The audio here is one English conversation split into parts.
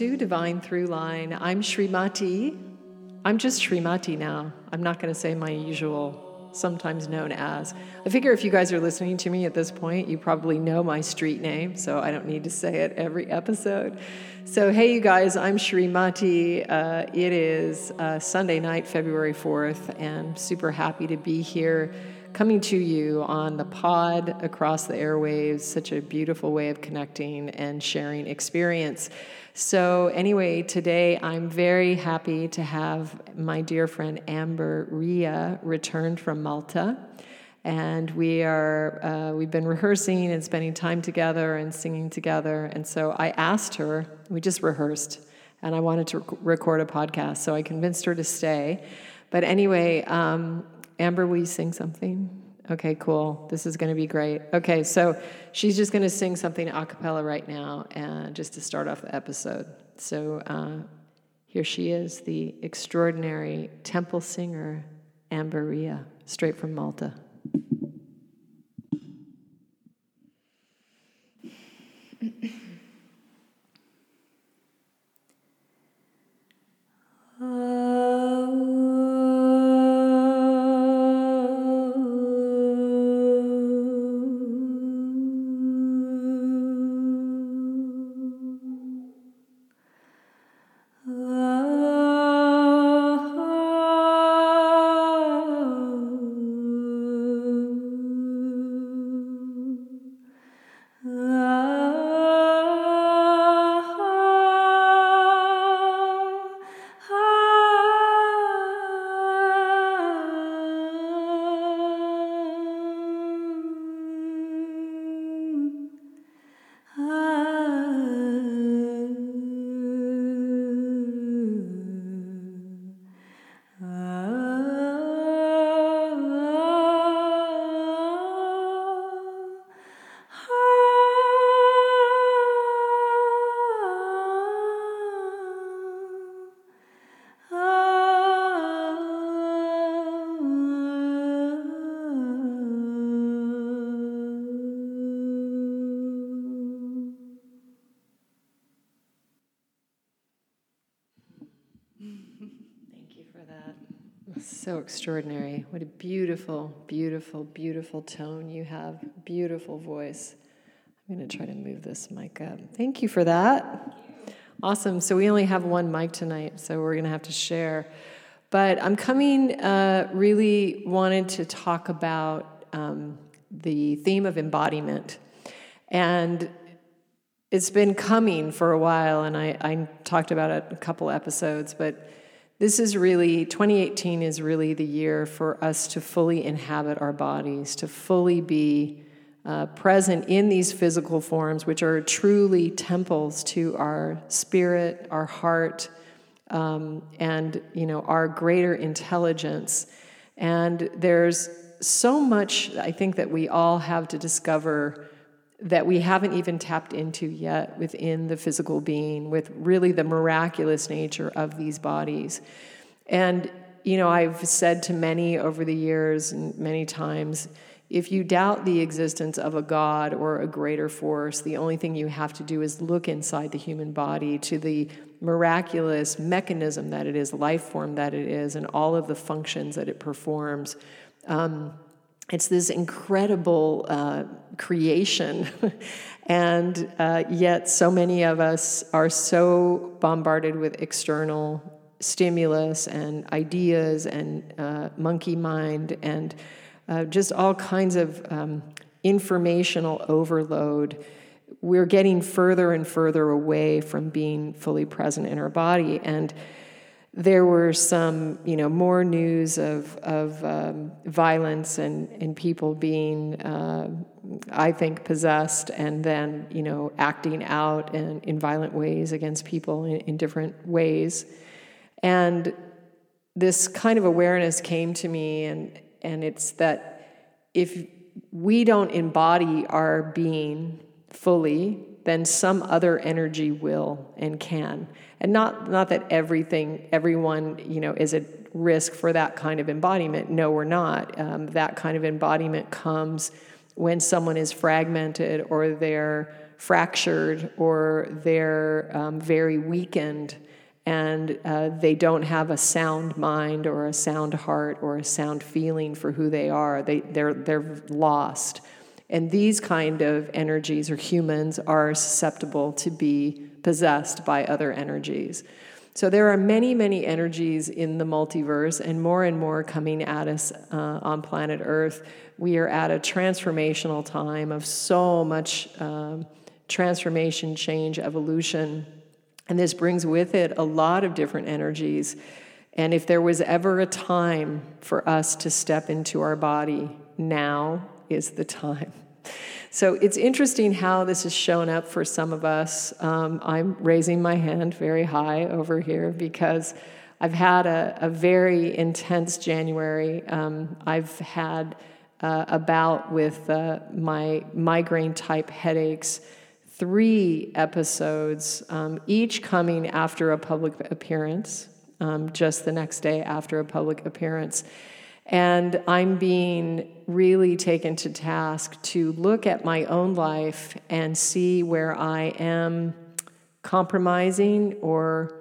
To Divine Throughline. I'm Srimati. I'm just Srimati now. I'm not going to say my usual, sometimes known as. I figure if you guys are listening to me at this point, you probably know my street name, so I don't need to say it every episode. So, hey, you guys, I'm Srimati. Uh, it is uh, Sunday night, February 4th, and super happy to be here coming to you on the pod across the airwaves. Such a beautiful way of connecting and sharing experience. So, anyway, today I'm very happy to have my dear friend Amber Ria returned from Malta. And we are, uh, we've been rehearsing and spending time together and singing together. And so I asked her, we just rehearsed, and I wanted to record a podcast. So I convinced her to stay. But anyway, um, Amber, will you sing something? Okay, cool. This is going to be great. Okay, so she's just going to sing something a cappella right now, and just to start off the episode. So uh, here she is, the extraordinary temple singer, Amber Ria, straight from Malta. So extraordinary. What a beautiful, beautiful, beautiful tone you have. Beautiful voice. I'm going to try to move this mic up. Thank you for that. Awesome. So we only have one mic tonight, so we're going to have to share. But I'm coming, uh, really wanted to talk about um, the theme of embodiment. And it's been coming for a while, and I, I talked about it a couple episodes, but this is really, 2018 is really the year for us to fully inhabit our bodies, to fully be uh, present in these physical forms, which are truly temples to our spirit, our heart, um, and you know our greater intelligence. And there's so much I think that we all have to discover that we haven't even tapped into yet within the physical being, with really the miraculous nature of these bodies. And, you know, I've said to many over the years and many times, if you doubt the existence of a God or a greater force, the only thing you have to do is look inside the human body to the miraculous mechanism that it is, life form that it is, and all of the functions that it performs. Um, it's this incredible uh, creation. and uh, yet, so many of us are so bombarded with external stimulus and ideas and uh, monkey mind and uh, just all kinds of um, informational overload. We're getting further and further away from being fully present in our body. And there were some, you know, more news of, of um, violence and, and people being, uh, I think, possessed and then, you know, acting out in, in violent ways against people in, in different ways. And this kind of awareness came to me, and, and it's that if we don't embody our being fully, then some other energy will and can and not not that everything everyone you know is at risk for that kind of embodiment no we're not um, that kind of embodiment comes when someone is fragmented or they're fractured or they're um, very weakened and uh, they don't have a sound mind or a sound heart or a sound feeling for who they are. They, they're, they're lost. And these kind of energies or humans are susceptible to be possessed by other energies. So there are many, many energies in the multiverse, and more and more coming at us uh, on planet Earth. We are at a transformational time of so much um, transformation, change, evolution. And this brings with it a lot of different energies. And if there was ever a time for us to step into our body, now is the time. So it's interesting how this has shown up for some of us. Um, I'm raising my hand very high over here because I've had a, a very intense January. Um, I've had uh, a bout with uh, my migraine type headaches, three episodes, um, each coming after a public appearance, um, just the next day after a public appearance. And I'm being really taken to task to look at my own life and see where I am compromising or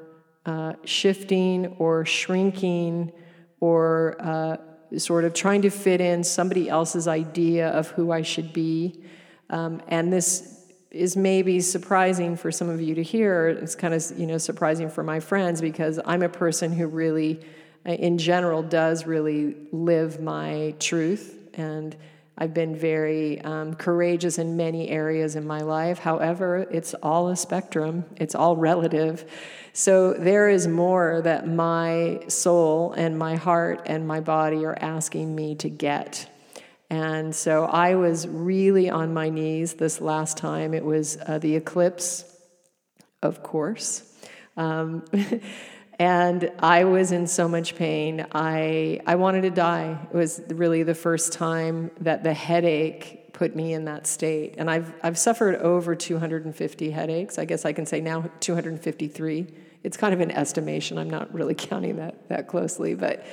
uh, shifting or shrinking or uh, sort of trying to fit in somebody else's idea of who I should be. Um, and this is maybe surprising for some of you to hear. It's kind of you know surprising for my friends because I'm a person who really in general does really live my truth and I've been very um, courageous in many areas in my life. However, it's all a spectrum, it's all relative. So there is more that my soul and my heart and my body are asking me to get. And so I was really on my knees this last time. It was uh, the eclipse, of course. Um, and I was in so much pain. I I wanted to die. It was really the first time that the headache put me in that state. And I've I've suffered over 250 headaches. I guess I can say now 253. It's kind of an estimation. I'm not really counting that that closely, but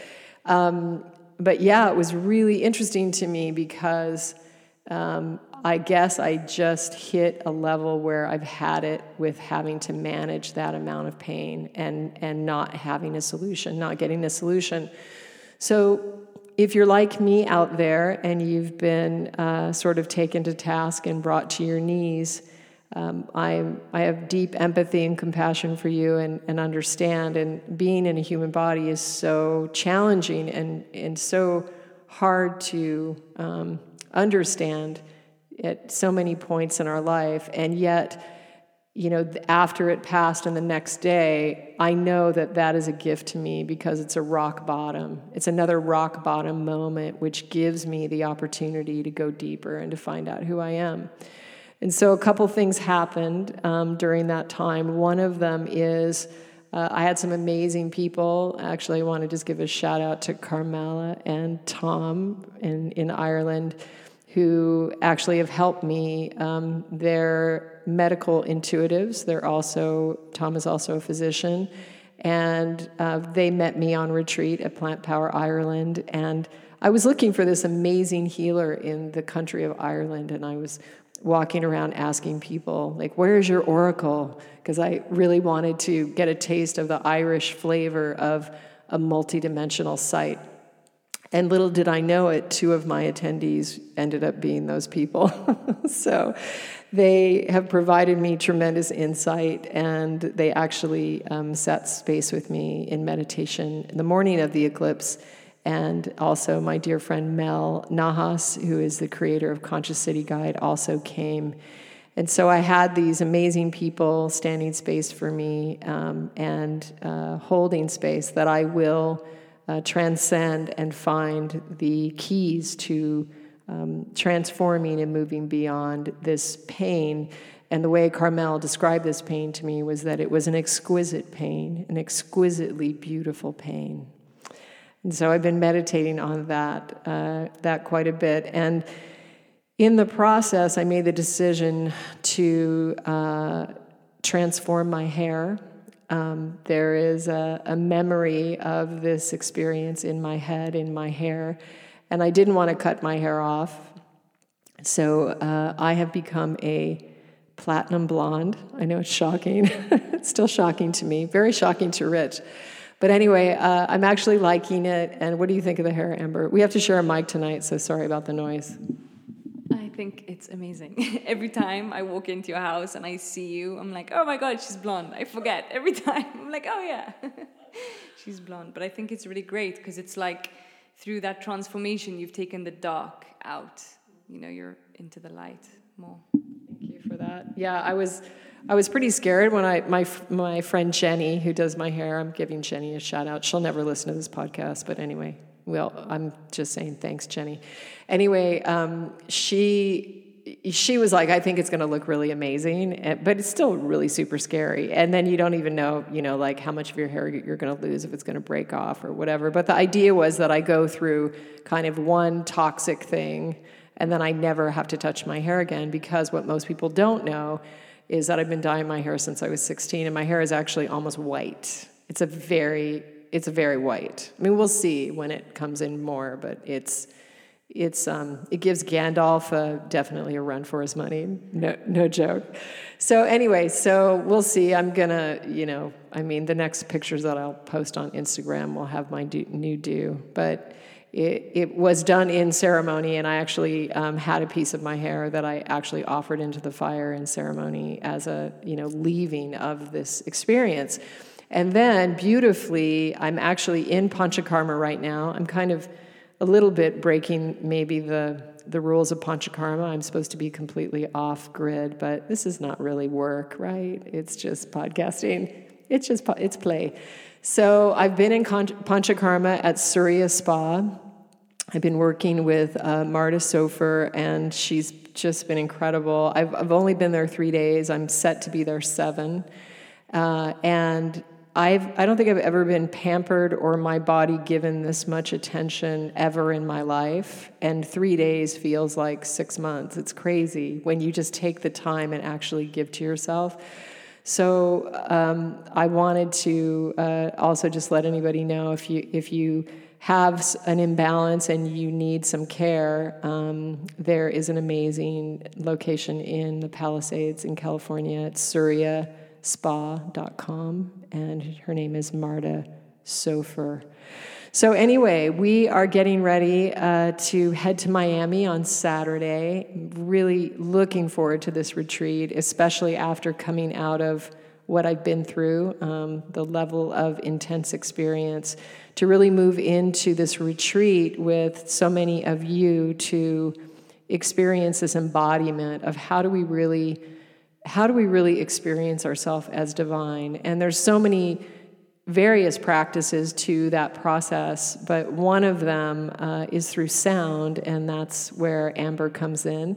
um, but yeah, it was really interesting to me because um, I guess I just hit a level where I've had it with having to manage that amount of pain and, and not having a solution, not getting a solution. So, if you're like me out there and you've been uh, sort of taken to task and brought to your knees, um, I, I have deep empathy and compassion for you and, and understand. And being in a human body is so challenging and, and so hard to um, understand at so many points in our life. And yet, you know, after it passed and the next day, I know that that is a gift to me because it's a rock bottom. It's another rock bottom moment, which gives me the opportunity to go deeper and to find out who I am. And so, a couple things happened um, during that time. One of them is uh, I had some amazing people. Actually, I want to just give a shout out to Carmela and Tom in, in Ireland who actually have helped me. Um, they're medical intuitives. They're also, Tom is also a physician. And uh, they met me on retreat at Plant Power Ireland. And I was looking for this amazing healer in the country of Ireland. And I was walking around asking people, like, where's your oracle? Because I really wanted to get a taste of the Irish flavor of a multidimensional site. And little did I know it, two of my attendees ended up being those people. so they have provided me tremendous insight, and they actually um, sat space with me in meditation in the morning of the eclipse. And also, my dear friend Mel Nahas, who is the creator of Conscious City Guide, also came. And so I had these amazing people standing space for me um, and uh, holding space that I will uh, transcend and find the keys to um, transforming and moving beyond this pain. And the way Carmel described this pain to me was that it was an exquisite pain, an exquisitely beautiful pain. And so I've been meditating on that, uh, that quite a bit. And in the process, I made the decision to uh, transform my hair um, there is a, a, memory of this experience in my head, in my hair, and I didn't want to cut my hair off. So uh, I have become a platinum blonde. I know it's shocking. it's still shocking to me, very shocking to Rich. But anyway, uh, I'm actually liking it. And what do you think of the hair, Amber? We have to share a mic tonight, so sorry about the noise. I think it's amazing. every time I walk into your house and I see you, I'm like, oh my God, she's blonde. I forget every time. I'm like, oh yeah, she's blonde. But I think it's really great because it's like through that transformation, you've taken the dark out. You know, you're into the light more. Thank you for that. Yeah, I was. I was pretty scared when I my my friend Jenny, who does my hair, I'm giving Jenny a shout out. She'll never listen to this podcast, but anyway, well, I'm just saying thanks, Jenny. Anyway, um, she she was like, I think it's going to look really amazing, but it's still really super scary. And then you don't even know, you know, like how much of your hair you're going to lose if it's going to break off or whatever. But the idea was that I go through kind of one toxic thing, and then I never have to touch my hair again because what most people don't know is that I've been dyeing my hair since I was 16, and my hair is actually almost white. It's a very it's very white. I mean, we'll see when it comes in more, but it's it's um, it gives Gandalf a, definitely a run for his money. No, no joke. So anyway, so we'll see. I'm gonna, you know, I mean, the next pictures that I'll post on Instagram will have my do, new do, but. It, it, was done in ceremony, and I actually um, had a piece of my hair that I actually offered into the fire in ceremony as a, you know, leaving of this experience. And then beautifully, I'm actually in Panchakarma right now. I'm kind of a little bit breaking maybe the, the rules of Panchakarma. I'm supposed to be completely off grid, but this is not really work, right? It's just podcasting. It's just it's play. So I've been in Panchakarma at Surya Spa. I've been working with uh, Martha Soffer, and she's just been incredible. I've, I've only been there three days. I'm set to be there seven. Uh, and I've, I don't think I've ever been pampered or my body given this much attention ever in my life. And three days feels like six months. It's crazy when you just take the time and actually give to yourself. So um, I wanted to uh, also just let anybody know if you if you have an imbalance and you need some care, um, there is an amazing location in the Palisades in California. It's Surya spa.com, and her name is Martha Soffer. So, anyway, we are getting ready uh, to head to Miami on Saturday. Really looking forward to this retreat, especially after coming out of what I've been through, um, the level of intense experience, to really move into this retreat with so many of you to experience this embodiment of how do we really how do we really experience ourselves as divine? And there's so many various practices to that process, but one of them uh, is through sound, and that's where Amber comes in.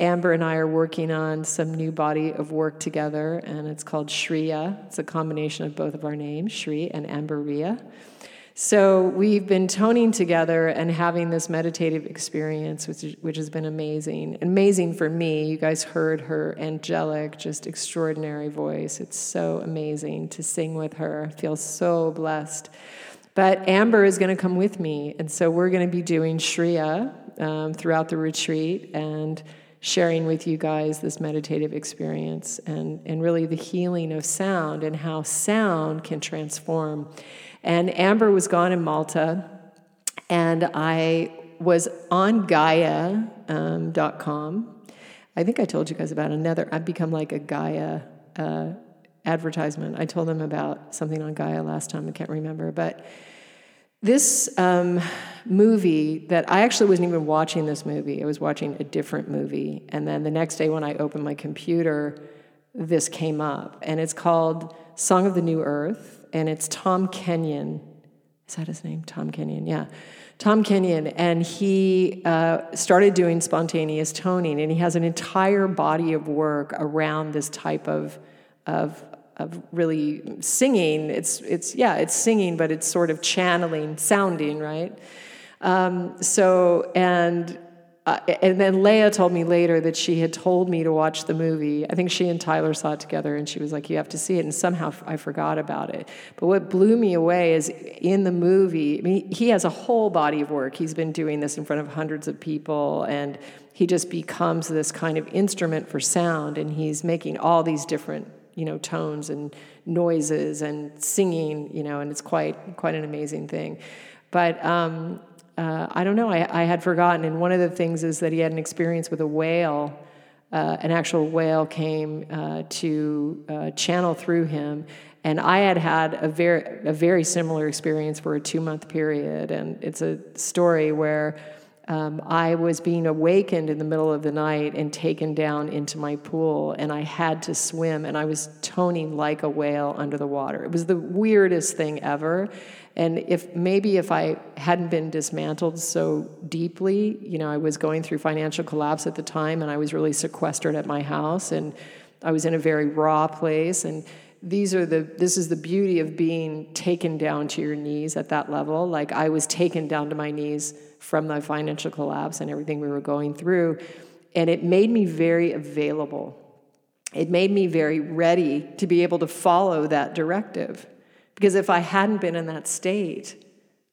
Amber and I are working on some new body of work together, and it's called Shriya. It's a combination of both of our names, Shri and Amberia. So we've been toning together and having this meditative experience, which, which has been amazing. Amazing for me. You guys heard her angelic, just extraordinary voice. It's so amazing to sing with her. I feel so blessed. But Amber is going to come with me, and so we're going to be doing Shriya um, throughout the retreat and sharing with you guys this meditative experience and, and really the healing of sound and how sound can transform. And Amber was gone in Malta, and I was on Gaia.com. Um, I think I told you guys about another. I've become like a Gaia uh, advertisement. I told them about something on Gaia last time. I can't remember, but this um, movie that I actually wasn't even watching this movie. I was watching a different movie, and then the next day when I opened my computer, this came up, and it's called Song of the New Earth and it's Tom Kenyon. Is that his name? Tom Kenyon, yeah. Tom Kenyon, and he uh, started doing spontaneous toning, and he has an entire body of work around this type of, of, of really singing. It's, it's, yeah, it's singing, but it's sort of channeling, sounding, right? Um, so, and uh, and then Leia told me later that she had told me to watch the movie. I think she and Tyler saw it together, and she was like, "You have to see it." And somehow I forgot about it. But what blew me away is in the movie. I mean, he has a whole body of work. He's been doing this in front of hundreds of people, and he just becomes this kind of instrument for sound. And he's making all these different, you know, tones and noises and singing, you know, and it's quite quite an amazing thing. But um, uh, I don't know, I, I, had forgotten. And one of the things is that he had an experience with a whale. Uh, an actual whale came uh, to uh, channel through him. And I had had a very, a very similar experience for a two month period. And it's a story where um, I was being awakened in the middle of the night and taken down into my pool, and I had to swim, and I was toning like a whale under the water. It was the weirdest thing ever. And if maybe if I hadn't been dismantled so deeply, you know, I was going through financial collapse at the time, and I was really sequestered at my house, and I was in a very raw place, and these are the this is the beauty of being taken down to your knees at that level like i was taken down to my knees from the financial collapse and everything we were going through. And it made me very available. It made me very ready to be able to follow that directive. Because if I hadn't been in that state,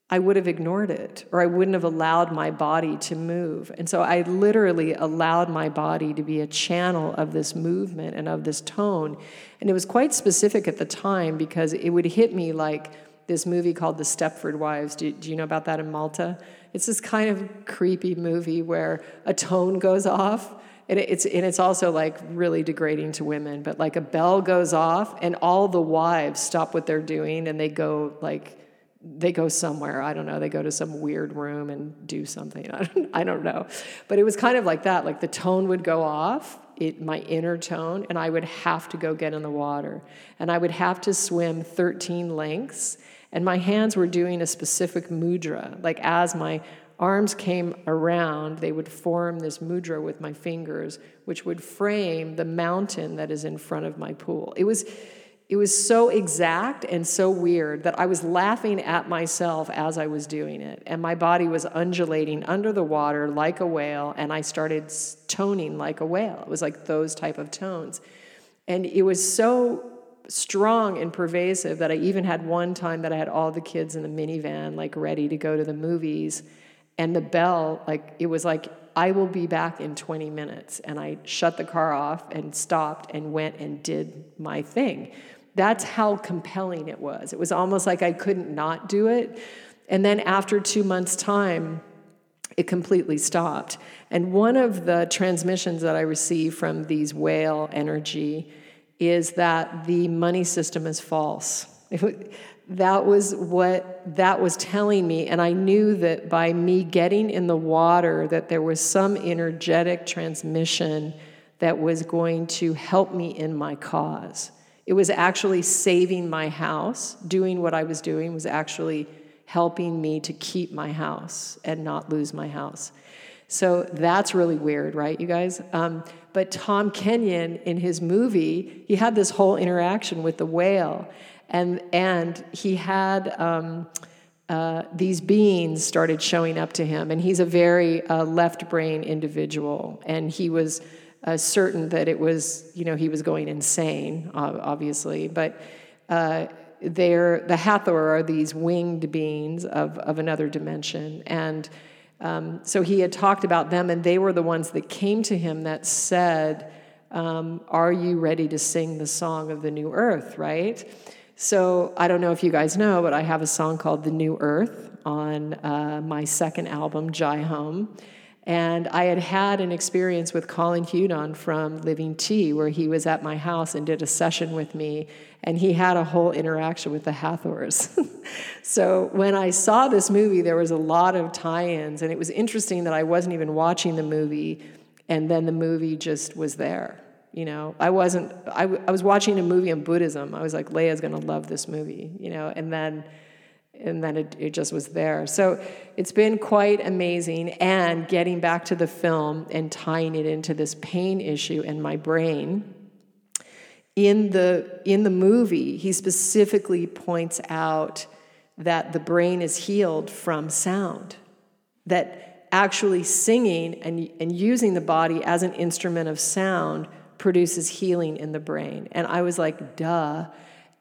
I would have ignored it or I wouldn't have allowed my body to move. And so I literally allowed my body to be a channel of this movement and of this tone. And it was quite specific at the time because it would hit me like this movie called The Stepford Wives. Do, do you know about that in Malta? It's this kind of creepy movie where a tone goes off. And it's, and it's also like really degrading to women, but like a bell goes off and all the wives stop what they're doing and they go like, they go somewhere. I don't know. They go to some weird room and do something. I don't, I don't know. But it was kind of like that. Like the tone would go off, it, my inner tone, and I would have to go get in the water. And I would have to swim 13 lengths and my hands were doing a specific mudra. Like as my arms came around, they would form this mudra with my fingers, which would frame the mountain that is in front of my pool. It was, it was so exact and so weird that I was laughing at myself as I was doing it. And my body was undulating under the water like a whale, and I started toning like a whale. It was like those type of tones. And it was so strong and pervasive that I even had one time that I had all the kids in the minivan, like ready to go to the movies. And the bell, like, it was like, I will be back in 20 minutes. And I shut the car off and stopped and went and did my thing. That's how compelling it was. It was almost like I couldn't not do it. And then after two months' time, it completely stopped. And one of the transmissions that I received from these whale energy is that the money system is false. That was what that was telling me. And i knew that by me getting in the water that there was some energetic transmission that was going to help me in my cause. It was actually saving my house. Doing what i was doing was actually helping me to keep my house and not lose my house. So that's really weird right you guys? Um, but Tom Kenyon, in his movie, he had this whole interaction with the whale, and and he had. Um, uh, these beings started showing up to him, and he's a very uh, left brain individual, and he was uh, certain that it was, you know, he was going insane, obviously, but uh, they're, the Hathor are these winged beings of, of another dimension, and um, so he had talked about them, and they were the ones that came to him that said, um, Are you ready to sing the song of the new earth, right? So I don't know if you guys know, but I have a song called The New Earth on uh, my second album, Jai Home. And I had had an experience with Colin Hudon from Living Tea, where he was at my house and did a session with me, and he had a whole interaction with the Hathors. so when I saw this movie, there was a lot of tie ins, and it was interesting that I wasn't even watching the movie, and then the movie just was there. You know, I wasn't, I, was watching a movie on Buddhism. I was like, Leia's gonna love this movie, you know, and then and then it, it just was there. So it's been quite amazing. And getting back to the film and tying it into this pain issue in my brain. In the, in the movie, he specifically points out that the brain is healed from sound. That actually singing and, and using the body as an instrument of sound produces healing in the brain. And I was like, duh.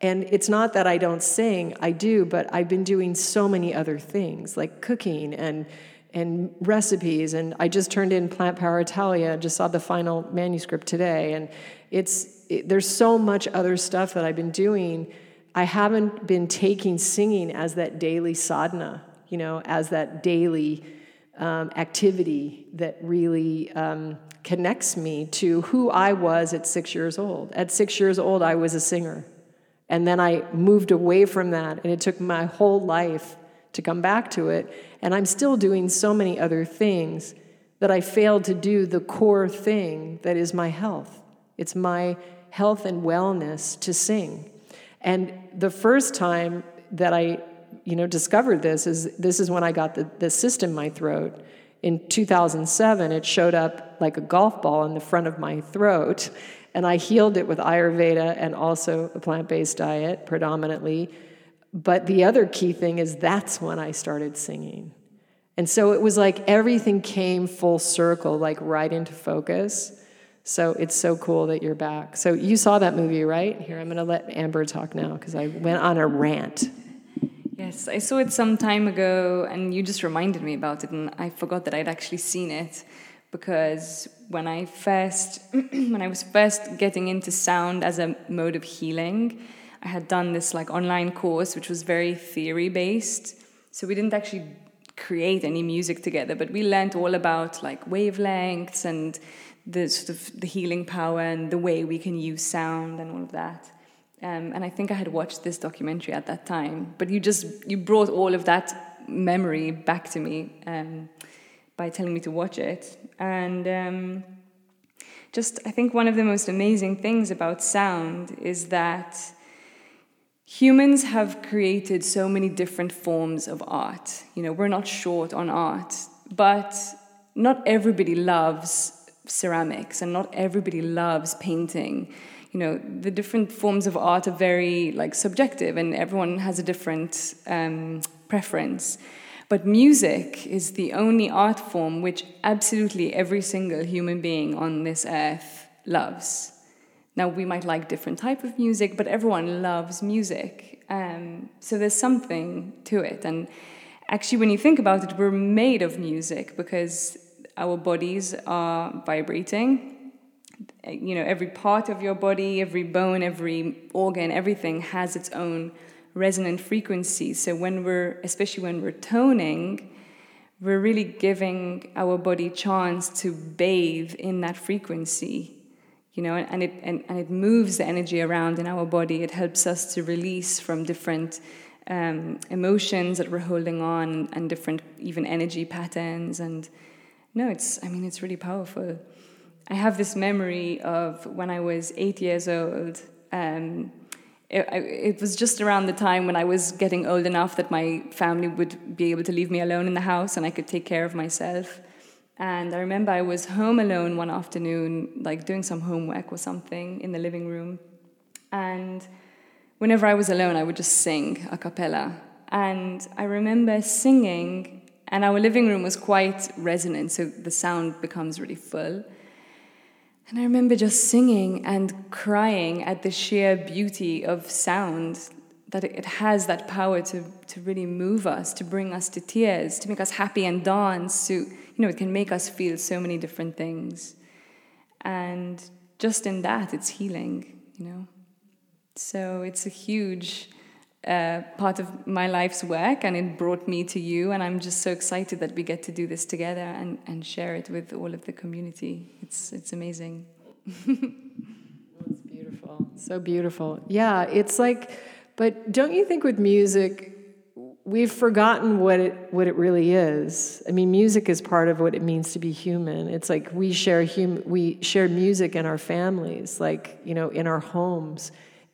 And it's not that I don't sing, I do, but I've been doing so many other things like cooking and and recipes and I just turned in Plant Power Italia, just saw the final manuscript today and it's it, there's so much other stuff that I've been doing. I haven't been taking singing as that daily sadhana, you know, as that daily um, activity that really um, connects me to who I was at six years old. At six years old, I was a singer. And then I moved away from that, and it took my whole life to come back to it. And I'm still doing so many other things that I failed to do the core thing that is my health. It's my health and wellness to sing. And the first time that I, you know, discovered this is this is when I got the, the cyst in my throat. In 2007, it showed up like a golf ball in the front of my throat, and I healed it with Ayurveda and also a plant-based diet predominantly. But the other key thing is that's when I started singing. And so it was like everything came full circle, like right into focus. So it's so cool that you're back. So you saw that movie, right? Here, I'm going to let Amber talk now because I went on a rant. Yes, I saw it some time ago, and you just reminded me about it, and I forgot that I'd actually seen it because when I first, when I was first getting into sound as a mode of healing, I had done this like online course which was very theory based. So we didn't actually create any music together, but we learned all about like wavelengths and the sort of the healing power and the way we can use sound and all of that. Um, and I think I had watched this documentary at that time, but you just you brought all of that memory back to me um, by telling me to watch it. And um, just I think one of the most amazing things about sound is that humans have created so many different forms of art. You know, we're not short on art, but not everybody loves ceramics and not everybody loves painting you know the different forms of art are very like subjective and everyone has a different um, preference. But music is the only art form which absolutely every single human being on this earth loves. Now we might like different type of music but everyone loves music. Um, so there's something to it. And actually when you think about it we're made of music because our bodies are vibrating. You know, every part of your body, every bone, every organ, everything has its own resonant frequency. So when we're, especially when we're toning, we're really giving our body chance to bathe in that frequency you know and it and, and it moves the energy around in our body it helps us to release from different um, emotions that we're holding on and different even energy patterns and no, it's, I mean, it's really powerful. I have this memory of when I was eight years old. Um, it, it, was just around the time when I was getting old enough that my family would be able to leave me alone in the house and I could take care of myself. And I remember I was home alone one afternoon, like doing some homework or something in the living room. And whenever I was alone, I would just sing a cappella. And I remember singing and our living room was quite resonant, so the sound becomes really full. And I remember just singing and crying at the sheer beauty of sound, that it has that power to, to really move us, to bring us to tears, to make us happy and dance. To, you know, it can make us feel so many different things. And just in that, it's healing, you know. So it's a huge uh, part of my life's work and it brought me to you and i'm just so excited that we get to do this together and, and share it with all of the community. It's it's amazing. It's beautiful. So beautiful. Yeah it's like but don't you think with music we've forgotten what it what it really is? I mean music is part of what it means to be human. It's like we share hum- we share music in our families like you know in our homes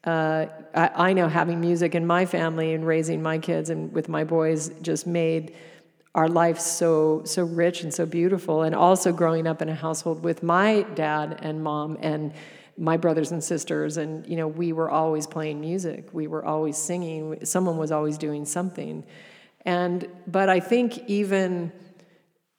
uh, I, I, know having music in my family and raising my kids and with my boys just made our life so so rich and so beautiful. And also growing up in a household with my dad and mom and my brothers and sisters. And you know we were always playing music. We were always singing. Someone was always doing something. And but i think even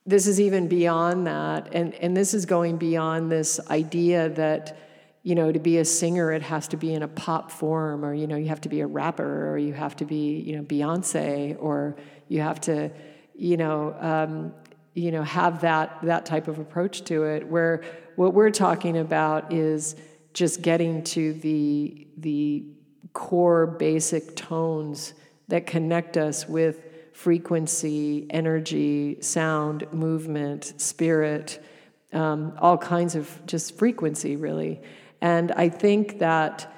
this is even beyond that, and and this is going beyond this idea that you know to be a singer it has to be in a pop form, or you know you have to be a rapper, or you have to be you know Beyonce, or you have to you know um, you know have that that type of approach to it. Where what we're talking about is just getting to the the core basic tones that connect us with frequency, energy, sound, movement, spirit, um, all kinds of just frequency, really. And I think that,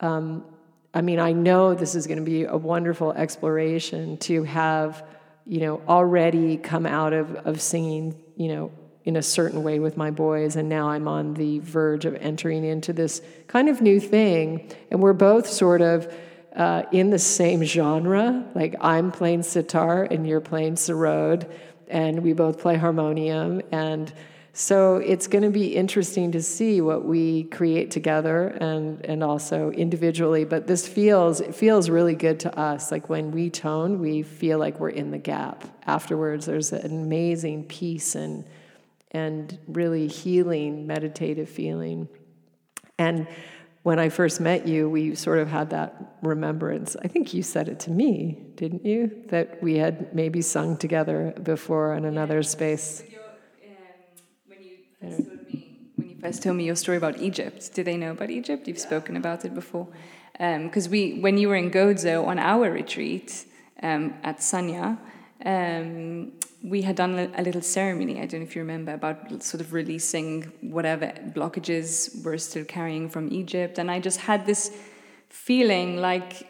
um, I mean, I know this is going to be a wonderful exploration to have, you know, already come out of, of singing, you know, in a certain way with my boys, and now I'm on the verge of entering into this kind of new thing. And we're both sort of uh, in the same genre. Like I'm playing sitar and you're playing sarod, and we both play harmonium. And so it's going to be interesting to see what we create together and, and also individually. But this feels it feels really good to us. Like when we tone, we feel like we're in the gap. Afterwards, there's an amazing peace and and really healing meditative feeling. And when I first met you, we sort of had that remembrance. I think you said it to me, didn't you? That we had maybe sung together before in another space. When, you first told me your story about Egypt, did they know about Egypt? You've spoken about it before. Because um, we, when you were in Gozo on our retreat um, at Sanya, um, we had done a little ceremony, I don't know if you remember, about sort of releasing whatever blockages we're still carrying from Egypt. And I just had this feeling like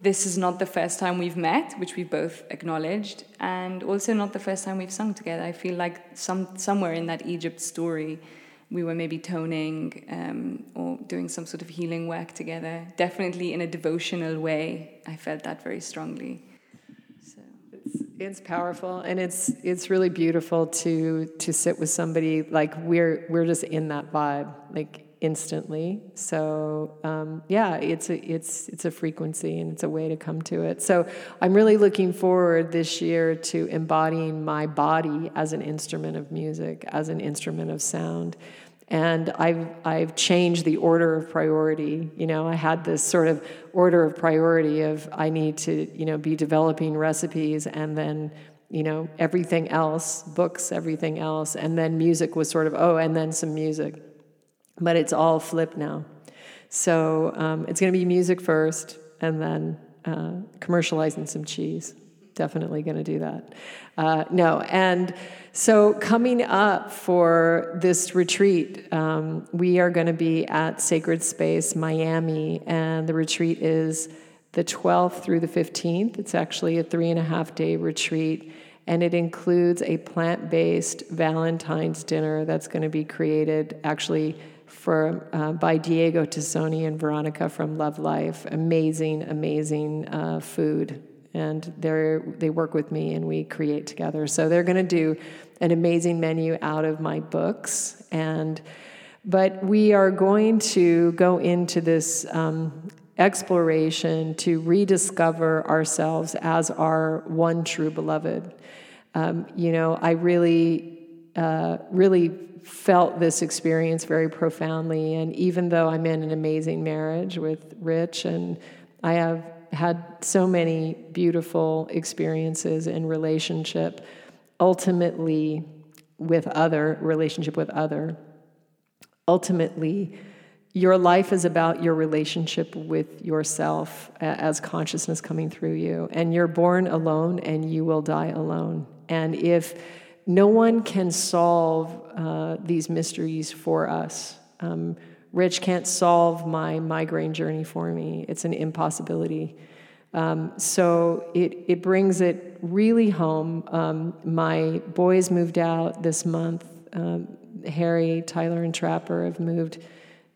this is not the first time we've met, which we've both acknowledged, and also not the first time we've sung together. I feel like some somewhere in that Egypt story, we were maybe toning um, or doing some sort of healing work together. Definitely in a devotional way. I felt that very strongly So it's it's powerful and it's it's really beautiful to to sit with somebody like we're we're just in that vibe like instantly. So um, yeah it's a it's it's a frequency and it's a way to come to it. So i'm really looking forward this year to embodying my body as an instrument of music as an instrument of sound. And I've I've changed the order of priority. You know, I had this sort of order of priority of I need to you know be developing recipes and then you know everything else, books, everything else, and then music was sort of oh, and then some music, but it's all flipped now. So um, it's going to be music first, and then uh, commercializing some cheese. Definitely going to do that. Uh, no, and so coming up for this retreat, um, we are going to be at Sacred Space Miami, and the retreat is the 12th through the 15th. It's actually a three and a half day retreat, and it includes a plant based Valentine's dinner that's going to be created actually for uh, by Diego Tassoni and Veronica from Love Life. Amazing, amazing uh, food and they they work with me and we create together. So they're going to do an amazing menu out of my books and but we are going to go into this um, exploration to rediscover ourselves as our one true beloved. Um, you know, I really, uh, really felt this experience very profoundly. And even though I'm in an amazing marriage with Rich and I have had so many beautiful experiences in relationship, ultimately with other, relationship with other. Ultimately, your life is about your relationship with yourself as consciousness coming through you. And you're born alone and you will die alone. And if no one can solve uh, these mysteries for us, um, Rich can't solve my migraine journey for me. It's an impossibility. Um, so it, it brings it really home. Um, my boys moved out this month. Um, Harry, Tyler, and Trapper have moved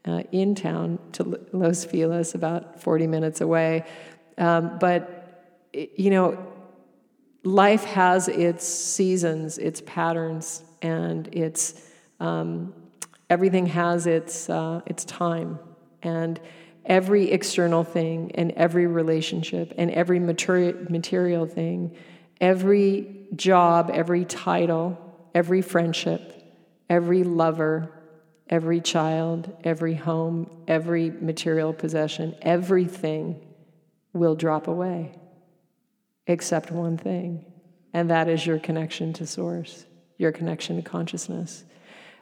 uh, in town to Los Feliz, about 40 minutes away. Um, but, you know, life has its seasons, its patterns, and its um, everything has its uh, its time, and every external thing, and every relationship, and every material material thing, every job, every title, every friendship, every lover, every child, every home, every material possession, everything will drop away except one thing, and that is your connection to Source, your connection to consciousness.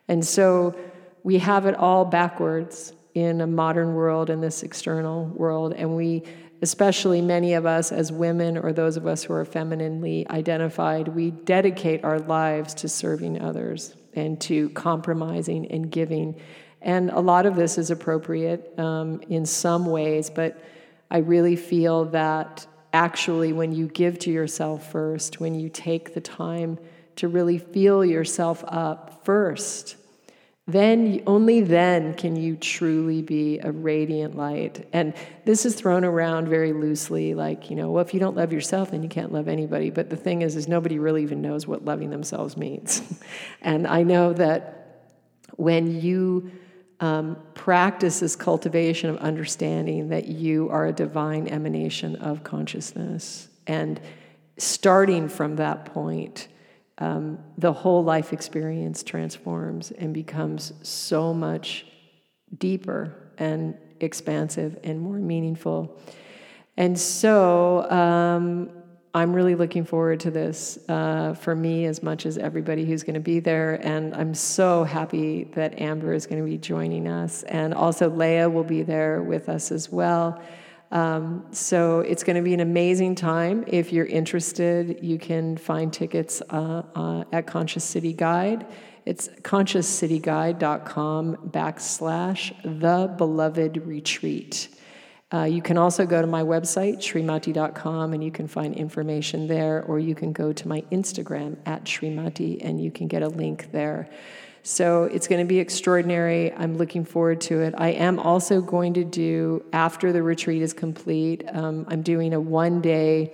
And so we have it all backwards in a modern world, in this external world, and we especially many of us as women or those of us who are femininely identified, we dedicate our lives to serving others and to compromising and giving. And a lot of this is appropriate um, in some ways, but I really feel that actually, when you give to yourself first, when you take the time to really feel yourself up first, then only then can you truly be a radiant light. And this is thrown around very loosely like you know well if you don't love yourself then you can't love anybody. But the thing is is nobody really even knows what loving themselves means. And i know that when you um, practice this cultivation of understanding that you are a divine emanation of consciousness and starting from that point um, the whole life experience transforms and becomes so much deeper and expansive and more meaningful. And so um, I'm really looking forward to this uh, for me as much as everybody who's going to be there. And I'm so happy that Amber is going to be joining us. And also, Leah will be there with us as well. Um, so it's going to be an amazing time. If you're interested, you can find tickets uh, uh, at Conscious City Guide. It's consciouscityguide.com backslash the beloved retreat. Uh, you can also go to my website, srimati.com, and you can find information there, or you can go to my Instagram at srimati and you can get a link there. So it's going to be extraordinary. I'm looking forward to it. I am also going to do, after the retreat is complete, um, I'm doing a one day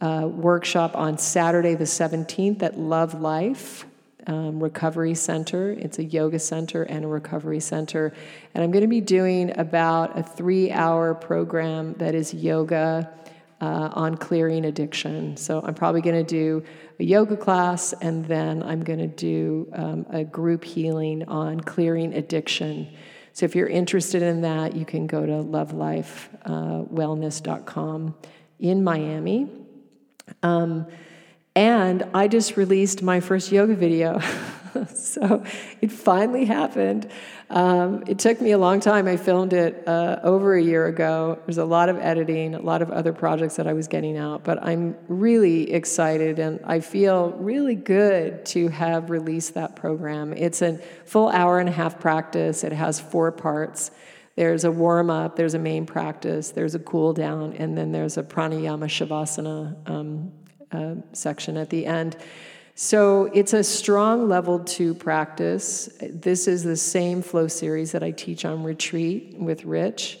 uh, workshop on Saturday the 17th at Love Life. Um, recovery center. It's a yoga center and a recovery center. And I'm going to be doing about a three hour program that is yoga uh, on clearing addiction. So I'm probably going to do a yoga class and then I'm going to do um, a group healing on clearing addiction. So if you're interested in that, you can go to lovelifewellness.com uh, in Miami. Um, and I just released my first yoga video. so it finally happened. Um, it took me a long time. I filmed it uh, over a year ago. There's a lot of editing, a lot of other projects that I was getting out, but I'm really excited and I feel really good to have released that program. It's a full hour and a half practice, it has four parts. There's a warm up, there's a main practice, there's a cool down, and then there's a pranayama shavasana um, uh, section at the end. So it's a strong level two practice. This is the same flow series that I teach on retreat with Rich.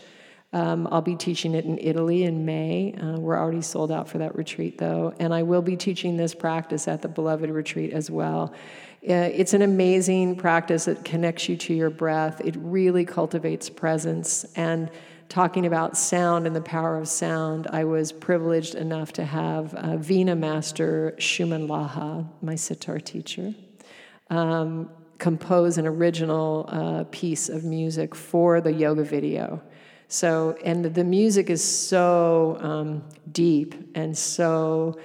Um, I'll be teaching it in Italy in May. Uh, we're already sold out for that retreat, though. And I will be teaching this practice at the Beloved Retreat as well. Uh, it's an amazing practice that connects you to your breath. It really cultivates presence. And talking about sound and the power of sound, I was privileged enough to have uh, Veena Master Shuman Laha, my sitar teacher, um, compose an original uh, piece of music for the yoga video. So, and the music is so um, deep and so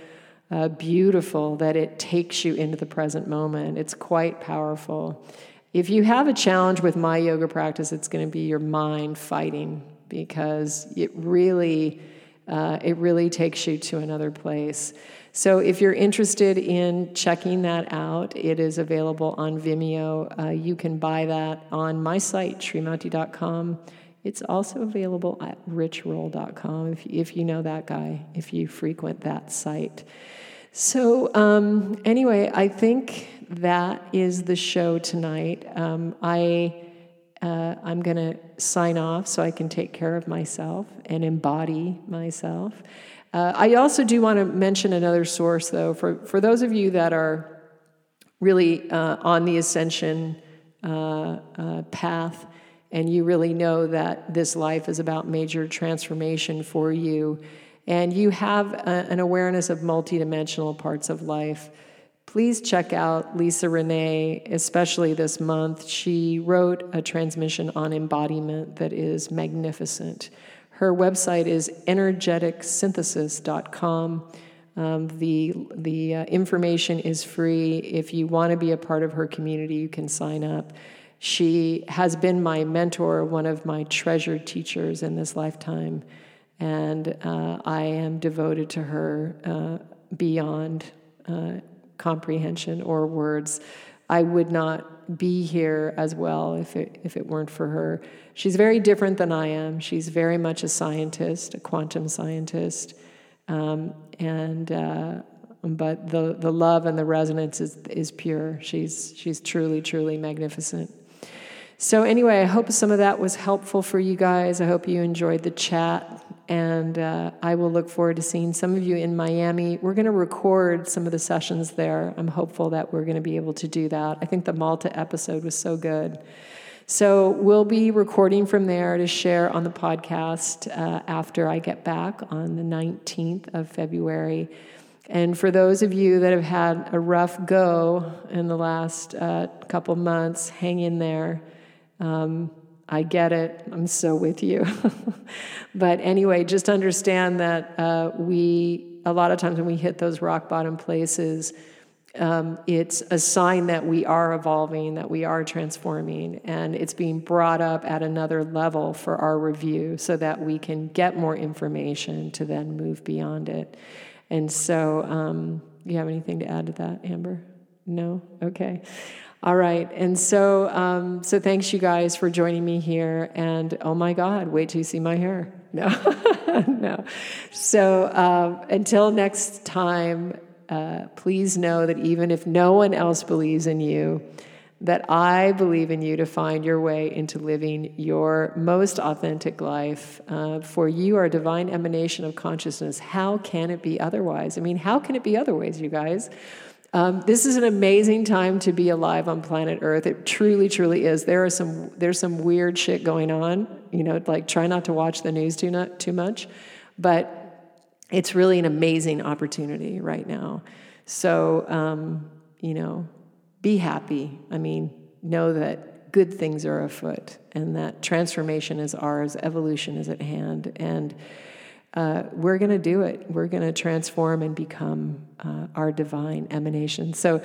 uh, beautiful that it takes you into the present moment. It's quite powerful. If you have a challenge with my yoga practice, it's going to be your mind fighting because it really uh, it really takes you to another place. So if you're interested in checking that out, it is available on Vimeo. Uh, you can buy that on my site, srimati.com. It's also available at richroll.com if, if you know that guy, if you frequent that site. So, um, anyway, I think that is the show tonight. Um, I uh, I'm going to sign off so I can take care of myself and embody myself. Uh, I also do want to mention another source, though, for, for those of you that are really uh, on the ascension uh, uh, path and you really know that this life is about major transformation for you, and you have a, an awareness of multidimensional parts of life please check out Lisa Renee, especially this month. She wrote a transmission on embodiment that is magnificent. Her website is energeticsynthesis.com. Um, the the uh, information is free. If you want to be a part of her community, you can sign up. She has been my mentor, one of my treasured teachers in this lifetime, and uh, I am devoted to her uh, beyond uh, comprehension or words. I would not be here as well if it, if it weren't for her. She's very different than I am. She's very much a scientist, a quantum scientist. Um, and uh, but the, the love and the resonance is, is pure. She's, she's truly, truly magnificent. So, anyway, I hope some of that was helpful for you guys. I hope you enjoyed the chat. And uh, I will look forward to seeing some of you in Miami. We're going to record some of the sessions there. I'm hopeful that we're going to be able to do that. I think the Malta episode was so good. So we'll be recording from there to share on the podcast uh, after I get back on the 19th of February. And for those of you that have had a rough go in the last uh, couple months, hang in there. Um, I get it. I'm so with you. but anyway, just understand that uh, we, a lot of times when we hit those rock bottom places, um, it's a sign that we are evolving, that we are transforming, and it's being brought up at another level for our review so that we can get more information to then move beyond it. And so, um, you have anything to add to that, Amber? No? Okay. All right, and so um, so thanks you guys for joining me here. And oh my God, wait till you see my hair. No, no. So um, until next time, uh, please know that even if no one else believes in you, that I believe in you to find your way into living your most authentic life. Uh, for you are a divine emanation of consciousness. How can it be otherwise? I mean, how can it be otherwise, you guys? Um, this is an amazing time to be alive on planet Earth. It truly, truly is. There are some there's some weird shit going on. You know, like try not to watch the news too not too much, but it's really an amazing opportunity right now. So um, you know, be happy. I mean, know that good things are afoot, and that transformation is ours. Evolution is at hand, and uh, we're going to do it. We're going to transform and become uh, our divine emanation. So,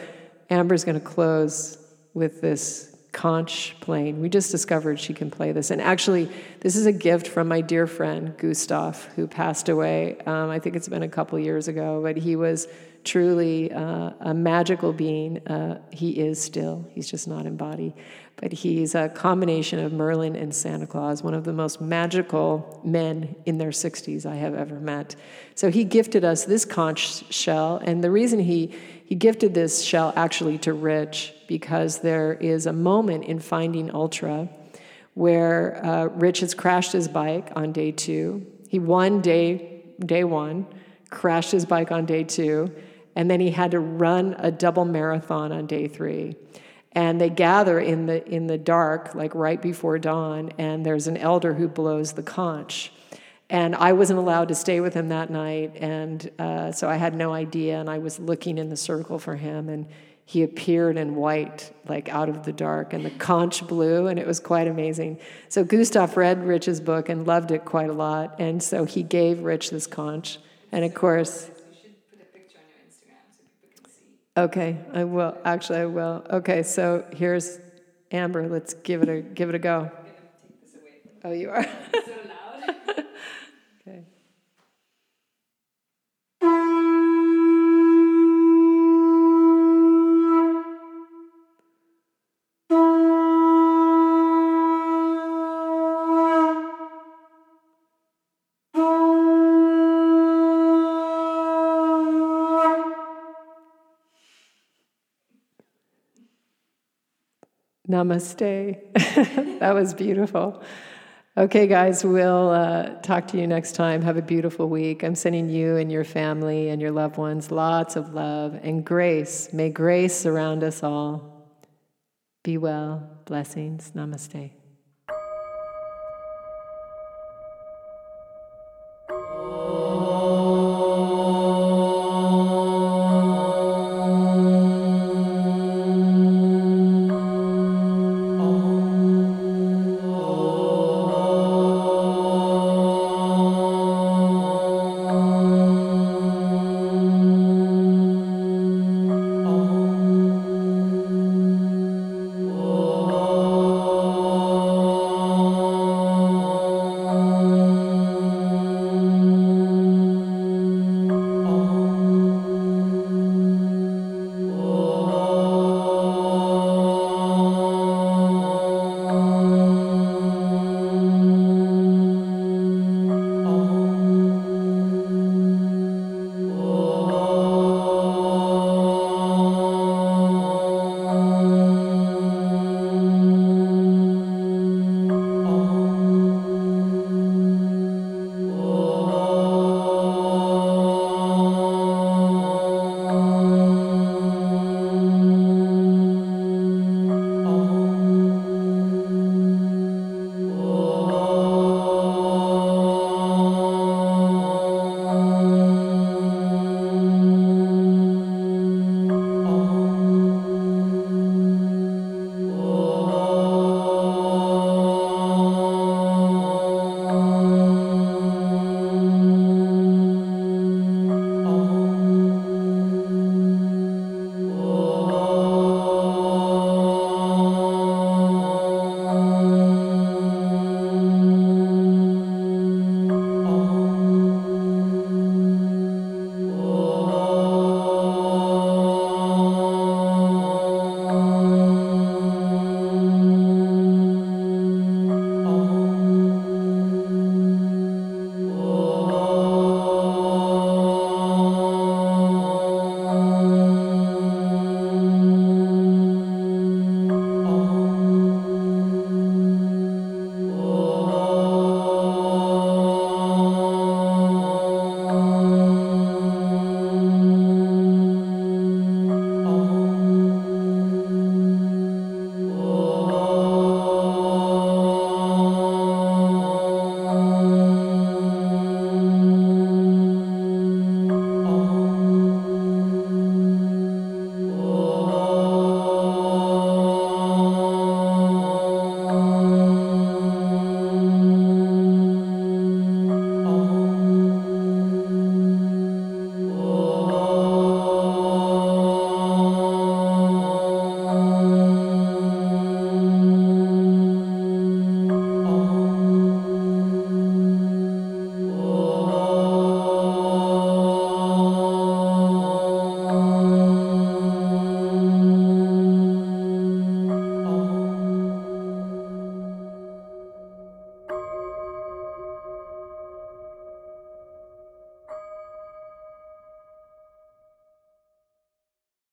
Amber's going to close with this conch playing. We just discovered she can play this. And actually, this is a gift from my dear friend, Gustav, who passed away. Um, I think it's been a couple years ago, but he was truly uh, a magical being. Uh, he is still, he's just not in body but he's a combination of Merlin and Santa Claus, one of the most magical men in their 60s I have ever met. So he gifted us this conch shell, and the reason he, he gifted this shell actually to Rich, because there is a moment in Finding Ultra where uh, Rich has crashed his bike on day two. He won day, day one, crashed his bike on day two, and then he had to run a double marathon on day three. And they gather in the in the dark like right before dawn and there's an elder who blows the conch. And i wasn't allowed to stay with him that night and uh, so i had no idea and i was looking in the circle for him and he appeared in white like out of the dark and the conch blew and it was quite amazing. So gustav read rich's book and loved it quite a lot and so he gave rich this conch. And of course Okay, I will. Actually, I will. Okay, so here's Amber. Let's give it a give it a go. Oh, you are. Namaste. that was beautiful. Okay, guys, we'll uh, talk to you next time. Have a beautiful week. I'm sending you and your family and your loved ones lots of love and grace. May grace surround us all. Be well. Blessings. Namaste.